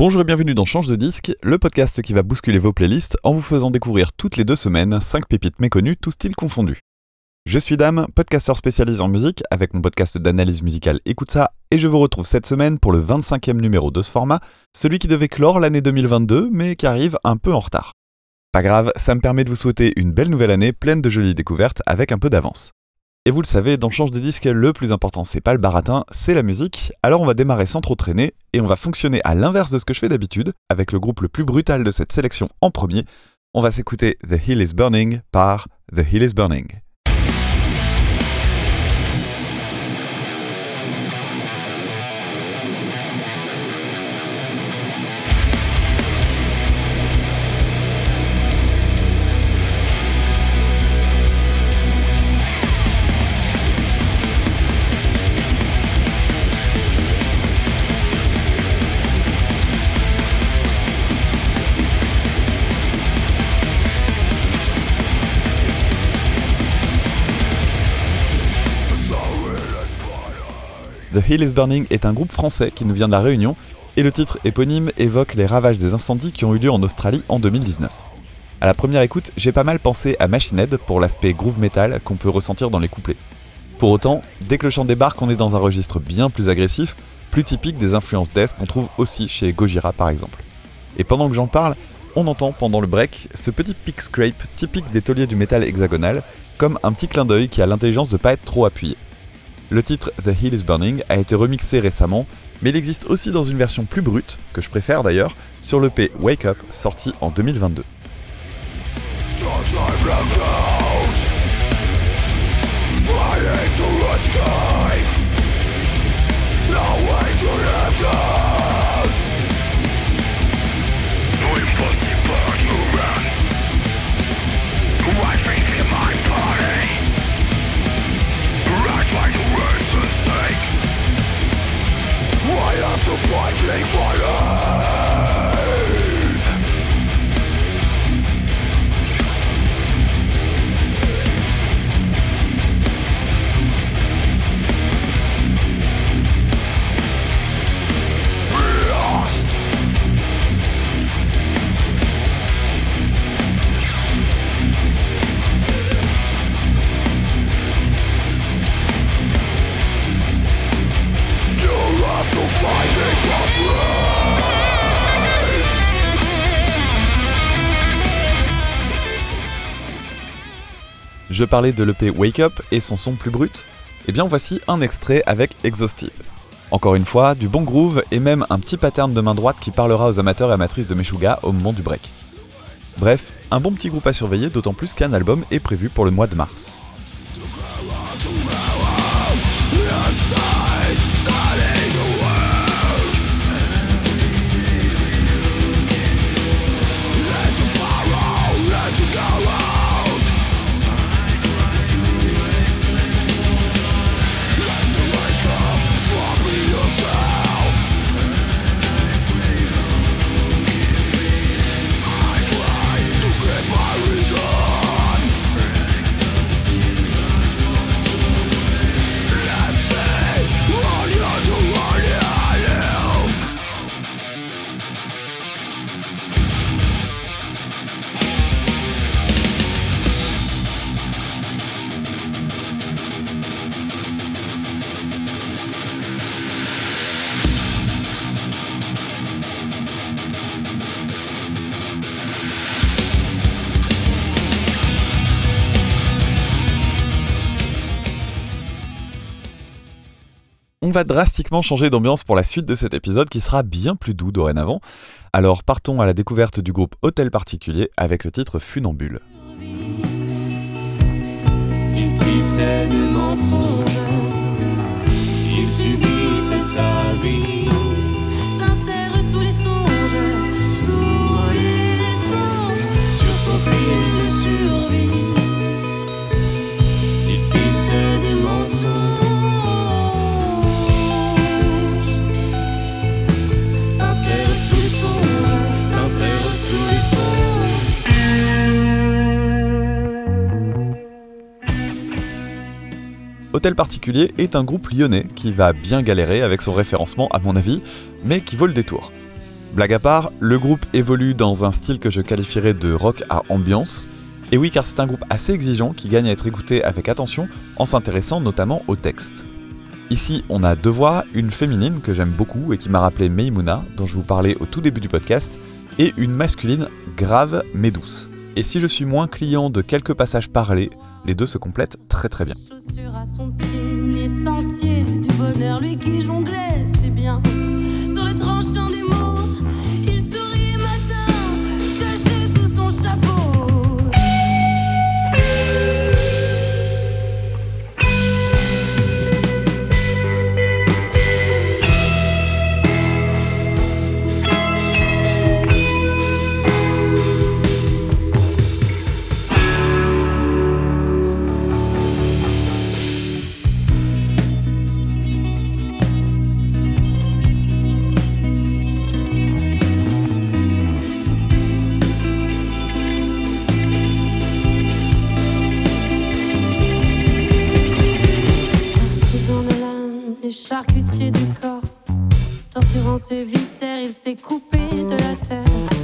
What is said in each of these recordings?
Bonjour et bienvenue dans Change de disque, le podcast qui va bousculer vos playlists en vous faisant découvrir toutes les deux semaines 5 pépites méconnues, tous styles confondus. Je suis Dame, podcasteur spécialisé en musique avec mon podcast d'analyse musicale Écoute ça, et je vous retrouve cette semaine pour le 25e numéro de ce format, celui qui devait clore l'année 2022 mais qui arrive un peu en retard. Pas grave, ça me permet de vous souhaiter une belle nouvelle année pleine de jolies découvertes avec un peu d'avance. Et vous le savez, dans Change de disque, le plus important c'est pas le baratin, c'est la musique. Alors on va démarrer sans trop traîner et on va fonctionner à l'inverse de ce que je fais d'habitude, avec le groupe le plus brutal de cette sélection en premier. On va s'écouter The Hill is Burning par The Hill is Burning. Hill is Burning est un groupe français qui nous vient de la Réunion et le titre éponyme évoque les ravages des incendies qui ont eu lieu en Australie en 2019. À la première écoute, j'ai pas mal pensé à Machine Head pour l'aspect groove metal qu'on peut ressentir dans les couplets. Pour autant, dès que le chant débarque, on est dans un registre bien plus agressif, plus typique des influences death qu'on trouve aussi chez Gojira par exemple. Et pendant que j'en parle, on entend pendant le break ce petit pick scrape typique des tauliers du métal hexagonal, comme un petit clin d'œil qui a l'intelligence de pas être trop appuyé. Le titre The Hill is Burning a été remixé récemment, mais il existe aussi dans une version plus brute, que je préfère d'ailleurs, sur le P Wake Up sorti en 2022. fighting fire. Je parlais de l'EP Wake Up et son son plus brut Eh bien voici un extrait avec Exhaustive. Encore une fois, du bon groove et même un petit pattern de main droite qui parlera aux amateurs et amatrices de Meshuga au moment du break. Bref, un bon petit groupe à surveiller, d'autant plus qu'un album est prévu pour le mois de mars. On va drastiquement changer d'ambiance pour la suite de cet épisode qui sera bien plus doux dorénavant. Alors partons à la découverte du groupe Hôtel Particulier avec le titre Funambule. Hôtel Particulier est un groupe lyonnais qui va bien galérer avec son référencement à mon avis, mais qui vaut le détour. Blague à part, le groupe évolue dans un style que je qualifierais de rock à ambiance. Et oui, car c'est un groupe assez exigeant qui gagne à être écouté avec attention en s'intéressant notamment au texte. Ici, on a deux voix, une féminine que j'aime beaucoup et qui m'a rappelé Meimouna, dont je vous parlais au tout début du podcast, et une masculine grave mais douce. Et si je suis moins client de quelques passages parlés, les deux se complètent très très bien. Son pied, ni sentier du bonheur, lui qui jonglait, torturant ses viscères, il s'est coupé de la terre.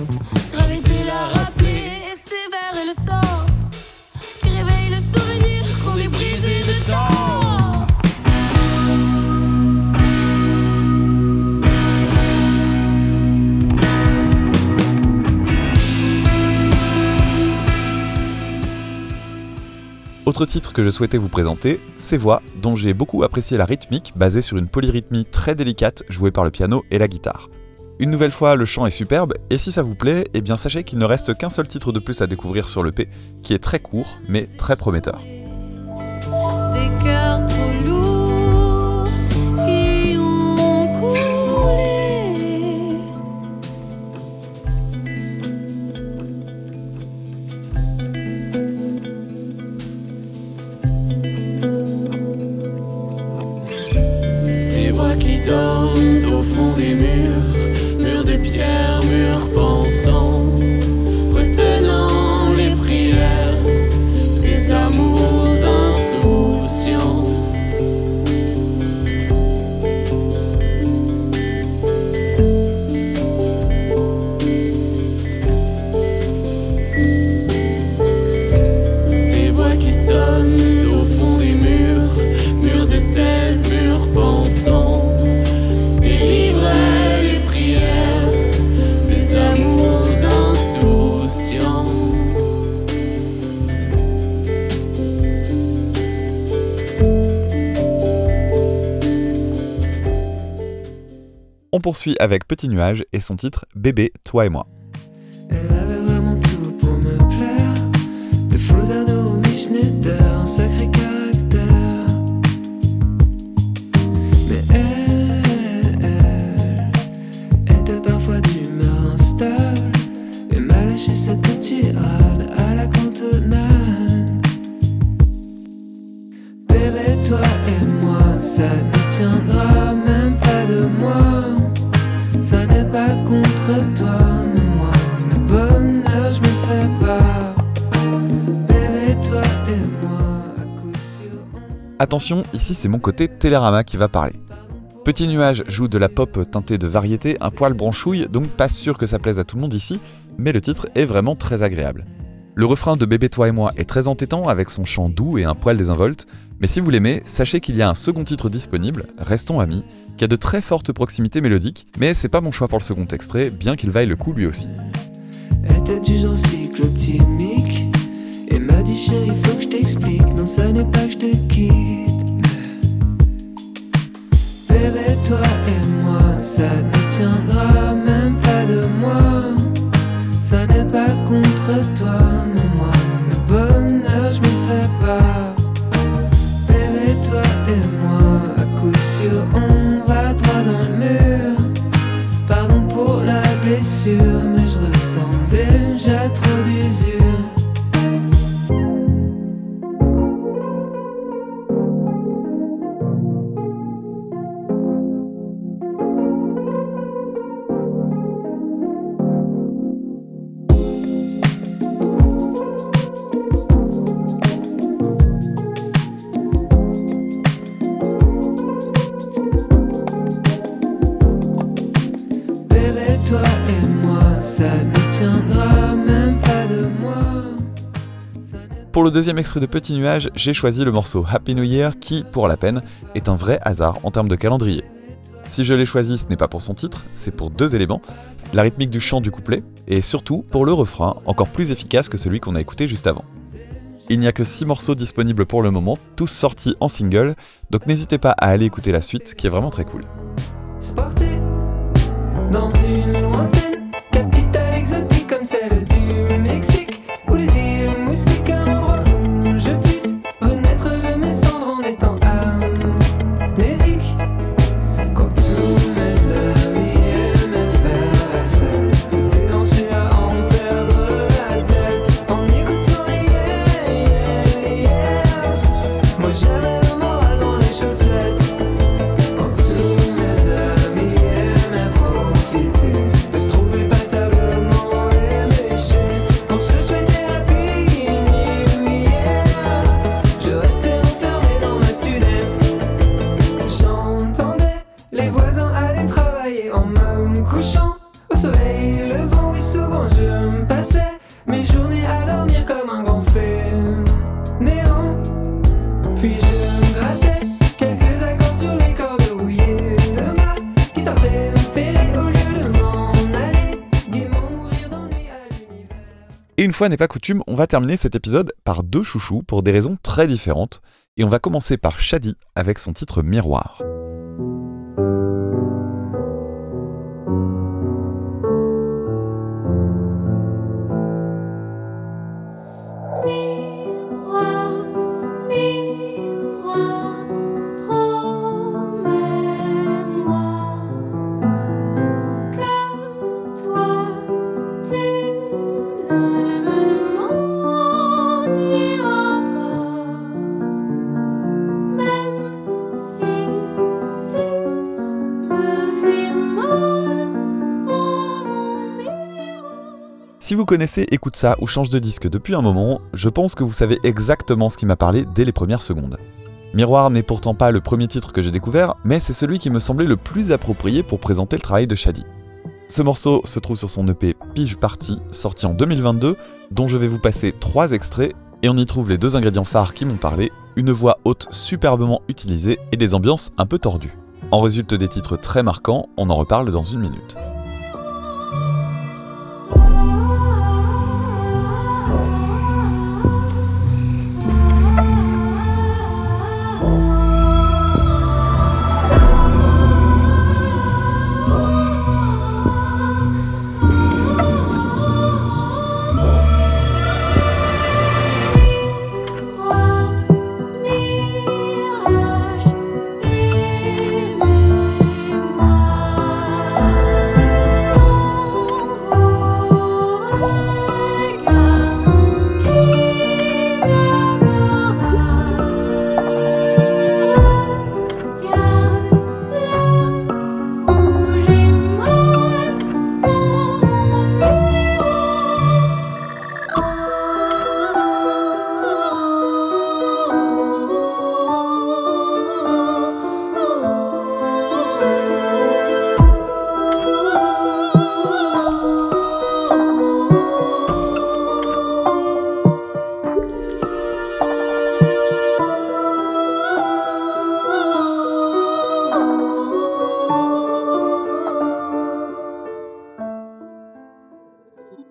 Autre titre que je souhaitais vous présenter, C'est Voix, dont j'ai beaucoup apprécié la rythmique basée sur une polyrythmie très délicate jouée par le piano et la guitare. Une nouvelle fois, le chant est superbe, et si ça vous plaît, eh bien sachez qu'il ne reste qu'un seul titre de plus à découvrir sur le P, qui est très court, mais très prometteur. Voix poursuit avec Petit Nuage et son titre Bébé, toi et moi. Elle avait vraiment tout pour me plaire. De faux Romy Schneider, un sacré caractère. Mais elle, elle était parfois d'humeur instable. Et m'a lâché cette tirade à la cantonade. Bébé, toi et moi, ça ne tiendra même pas de moi. Attention, ici c'est mon côté Télérama qui va parler. Petit Nuage joue de la pop teintée de variété, un poil branchouille, donc pas sûr que ça plaise à tout le monde ici, mais le titre est vraiment très agréable. Le refrain de Bébé toi et moi est très entêtant avec son chant doux et un poil désinvolte, mais si vous l'aimez, sachez qu'il y a un second titre disponible, Restons amis, qui a de très fortes proximités mélodiques, mais c'est pas mon choix pour le second extrait, bien qu'il vaille le coup lui aussi. Pour le deuxième extrait de Petit Nuage, j'ai choisi le morceau Happy New Year qui, pour la peine, est un vrai hasard en termes de calendrier. Si je l'ai choisi, ce n'est pas pour son titre, c'est pour deux éléments, la rythmique du chant du couplet, et surtout pour le refrain, encore plus efficace que celui qu'on a écouté juste avant. Il n'y a que 6 morceaux disponibles pour le moment, tous sortis en single, donc n'hésitez pas à aller écouter la suite qui est vraiment très cool. Une fois n'est pas coutume, on va terminer cet épisode par deux chouchous pour des raisons très différentes. Et on va commencer par Shadi avec son titre Miroir. Si vous connaissez Écoute ça ou Change de disque depuis un moment, je pense que vous savez exactement ce qui m'a parlé dès les premières secondes. Miroir n'est pourtant pas le premier titre que j'ai découvert, mais c'est celui qui me semblait le plus approprié pour présenter le travail de Shadi. Ce morceau se trouve sur son EP Pige Party, sorti en 2022, dont je vais vous passer trois extraits, et on y trouve les deux ingrédients phares qui m'ont parlé, une voix haute superbement utilisée et des ambiances un peu tordues. En résulte des titres très marquants, on en reparle dans une minute.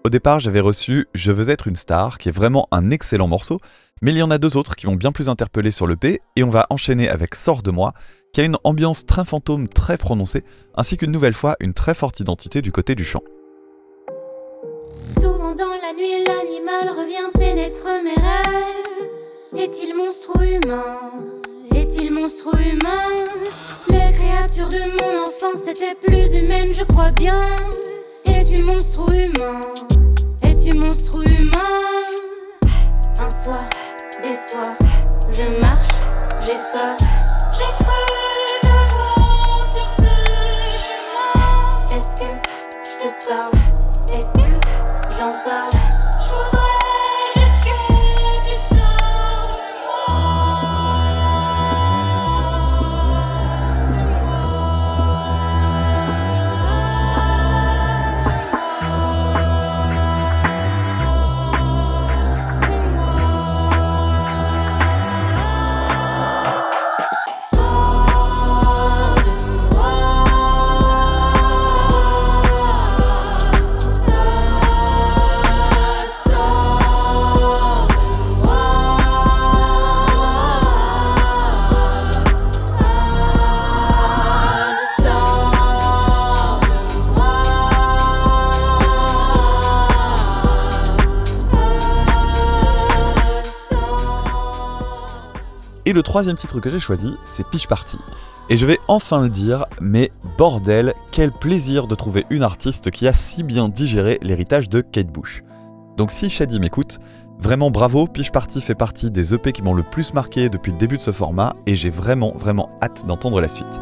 Au départ, j'avais reçu Je veux être une star, qui est vraiment un excellent morceau, mais il y en a deux autres qui m'ont bien plus interpellé sur le P, et on va enchaîner avec Sors de moi, qui a une ambiance train fantôme très prononcée, ainsi qu'une nouvelle fois une très forte identité du côté du chant. Souvent dans la nuit, l'animal revient pénètre mes rêves. Est-il monstre humain? Est-il monstre humain? Les créatures de mon enfance étaient plus humaines, je crois bien. Es-tu monstre humain? Es-tu monstre humain Un soir, des soirs, je marche, j'ai peur. J'ai cru sur ce chemin. Est-ce que je te parle? Est-ce que j'en parle? Le troisième titre que j'ai choisi, c'est Pitch Party. Et je vais enfin le dire, mais bordel, quel plaisir de trouver une artiste qui a si bien digéré l'héritage de Kate Bush. Donc si Shady m'écoute, vraiment bravo, Pitch Party fait partie des EP qui m'ont le plus marqué depuis le début de ce format et j'ai vraiment vraiment hâte d'entendre la suite.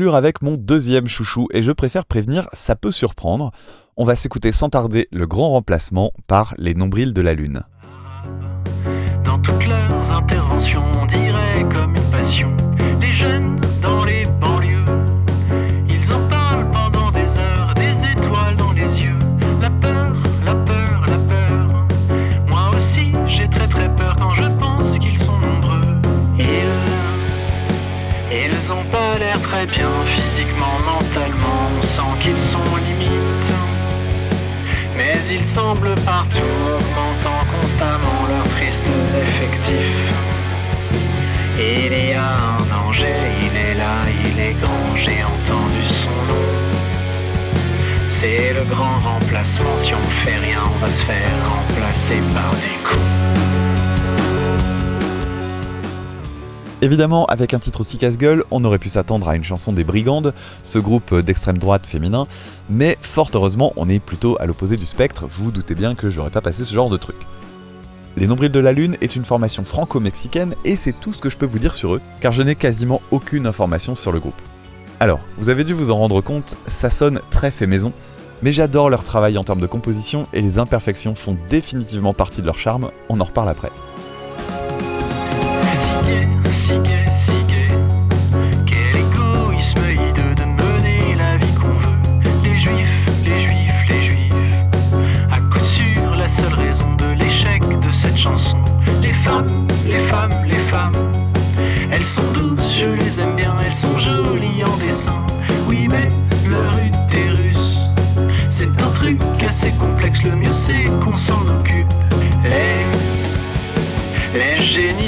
Avec mon deuxième chouchou et je préfère prévenir, ça peut surprendre. On va s'écouter sans tarder le grand remplacement par Les Nombrils de la Lune. Dans toutes leurs interventions, bien physiquement, mentalement. On sent qu'ils sont limites. Mais ils semblent partout, augmentant constamment leurs tristes effectifs. Il y a un danger, il est là, il est grand, j'ai entendu son nom. C'est le grand remplacement, si on fait rien, on va se faire remplacer par des coups. Évidemment, avec un titre aussi casse-gueule, on aurait pu s'attendre à une chanson des Brigandes, ce groupe d'extrême droite féminin, mais fort heureusement, on est plutôt à l'opposé du spectre, vous, vous doutez bien que j'aurais pas passé ce genre de truc. Les Nombrils de la Lune est une formation franco-mexicaine et c'est tout ce que je peux vous dire sur eux, car je n'ai quasiment aucune information sur le groupe. Alors, vous avez dû vous en rendre compte, ça sonne très fait maison, mais j'adore leur travail en termes de composition et les imperfections font définitivement partie de leur charme, on en reparle après. C'est un truc assez complexe. Le mieux, c'est qu'on s'en occupe.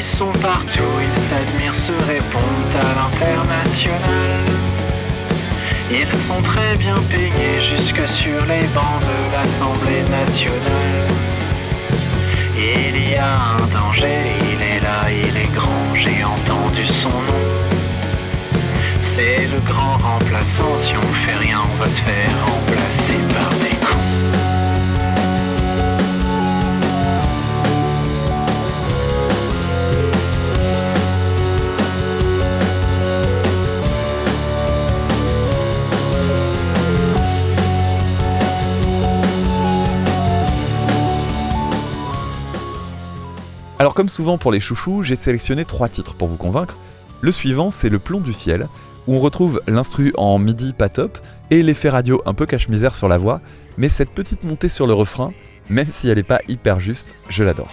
Sont partout, ils s'admirent, se répondent à l'international. Ils sont très bien payés jusque sur les bancs de l'Assemblée nationale. Il y a un danger, il est là, il est grand, j'ai entendu son nom. C'est le grand remplaçant, si on fait rien, on va se faire remplacer par des cons. Alors comme souvent pour les chouchous, j'ai sélectionné trois titres pour vous convaincre. Le suivant, c'est Le plomb du ciel, où on retrouve l'instru en midi pas top et l'effet radio un peu cache-misère sur la voix, mais cette petite montée sur le refrain, même si elle n'est pas hyper juste, je l'adore.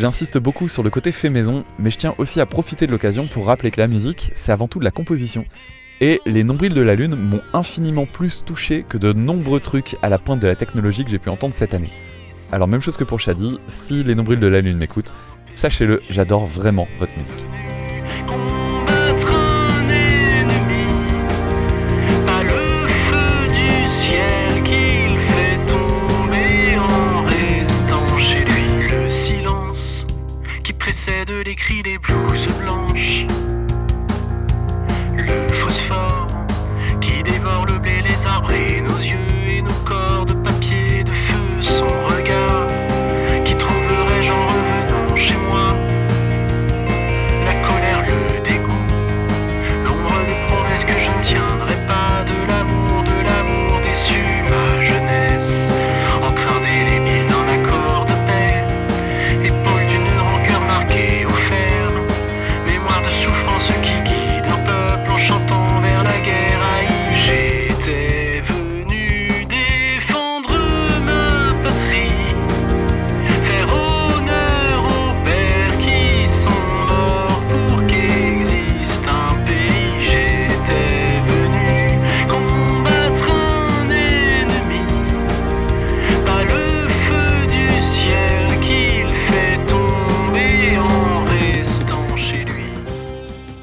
J'insiste beaucoup sur le côté fait maison, mais je tiens aussi à profiter de l'occasion pour rappeler que la musique, c'est avant tout de la composition. Et les nombrils de la lune m'ont infiniment plus touché que de nombreux trucs à la pointe de la technologie que j'ai pu entendre cette année. Alors même chose que pour Shady, si les nombrils de la lune m'écoutent, sachez-le, j'adore vraiment votre musique. Les cris des blouses blanches.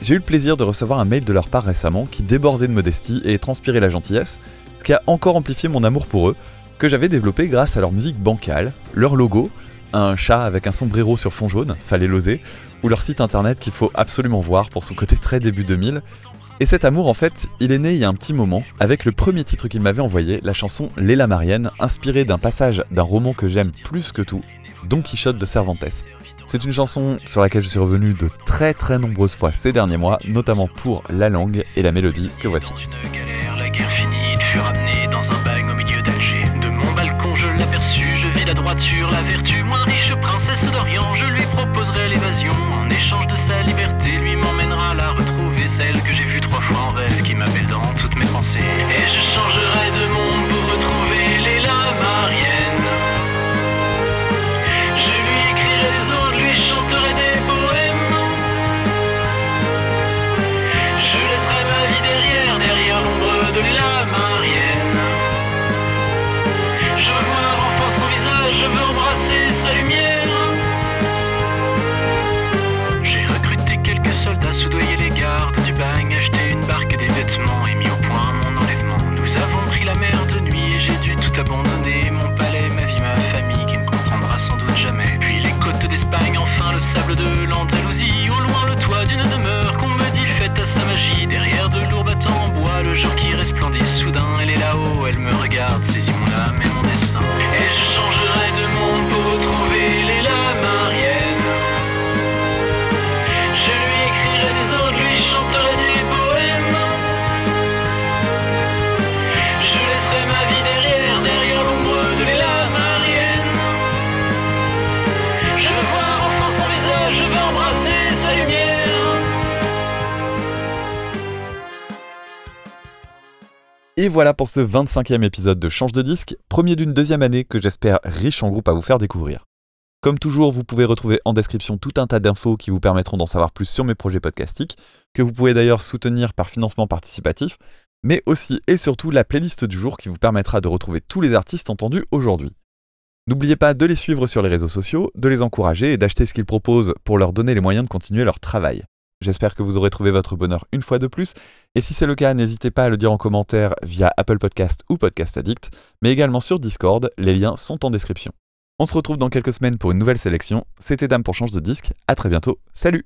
J'ai eu le plaisir de recevoir un mail de leur part récemment qui débordait de modestie et transpirait la gentillesse, ce qui a encore amplifié mon amour pour eux, que j'avais développé grâce à leur musique bancale, leur logo, un chat avec un sombrero sur fond jaune, fallait l'oser, ou leur site internet qu'il faut absolument voir pour son côté très début 2000. Et cet amour, en fait, il est né il y a un petit moment, avec le premier titre qu'il m'avait envoyé, la chanson Léla Marienne, inspirée d'un passage d'un roman que j'aime plus que tout, Don Quichotte de Cervantes. C'est une chanson sur laquelle je suis revenu de très très nombreuses fois ces derniers mois, notamment pour la langue et la mélodie que voici. Et voilà pour ce 25e épisode de Change de disque, premier d'une deuxième année que j'espère riche en groupe à vous faire découvrir. Comme toujours, vous pouvez retrouver en description tout un tas d'infos qui vous permettront d'en savoir plus sur mes projets podcastiques, que vous pouvez d'ailleurs soutenir par financement participatif, mais aussi et surtout la playlist du jour qui vous permettra de retrouver tous les artistes entendus aujourd'hui. N'oubliez pas de les suivre sur les réseaux sociaux, de les encourager et d'acheter ce qu'ils proposent pour leur donner les moyens de continuer leur travail. J'espère que vous aurez trouvé votre bonheur une fois de plus, et si c'est le cas, n'hésitez pas à le dire en commentaire via Apple Podcast ou Podcast Addict, mais également sur Discord, les liens sont en description. On se retrouve dans quelques semaines pour une nouvelle sélection, c'était Dame pour Change de Disque, à très bientôt, salut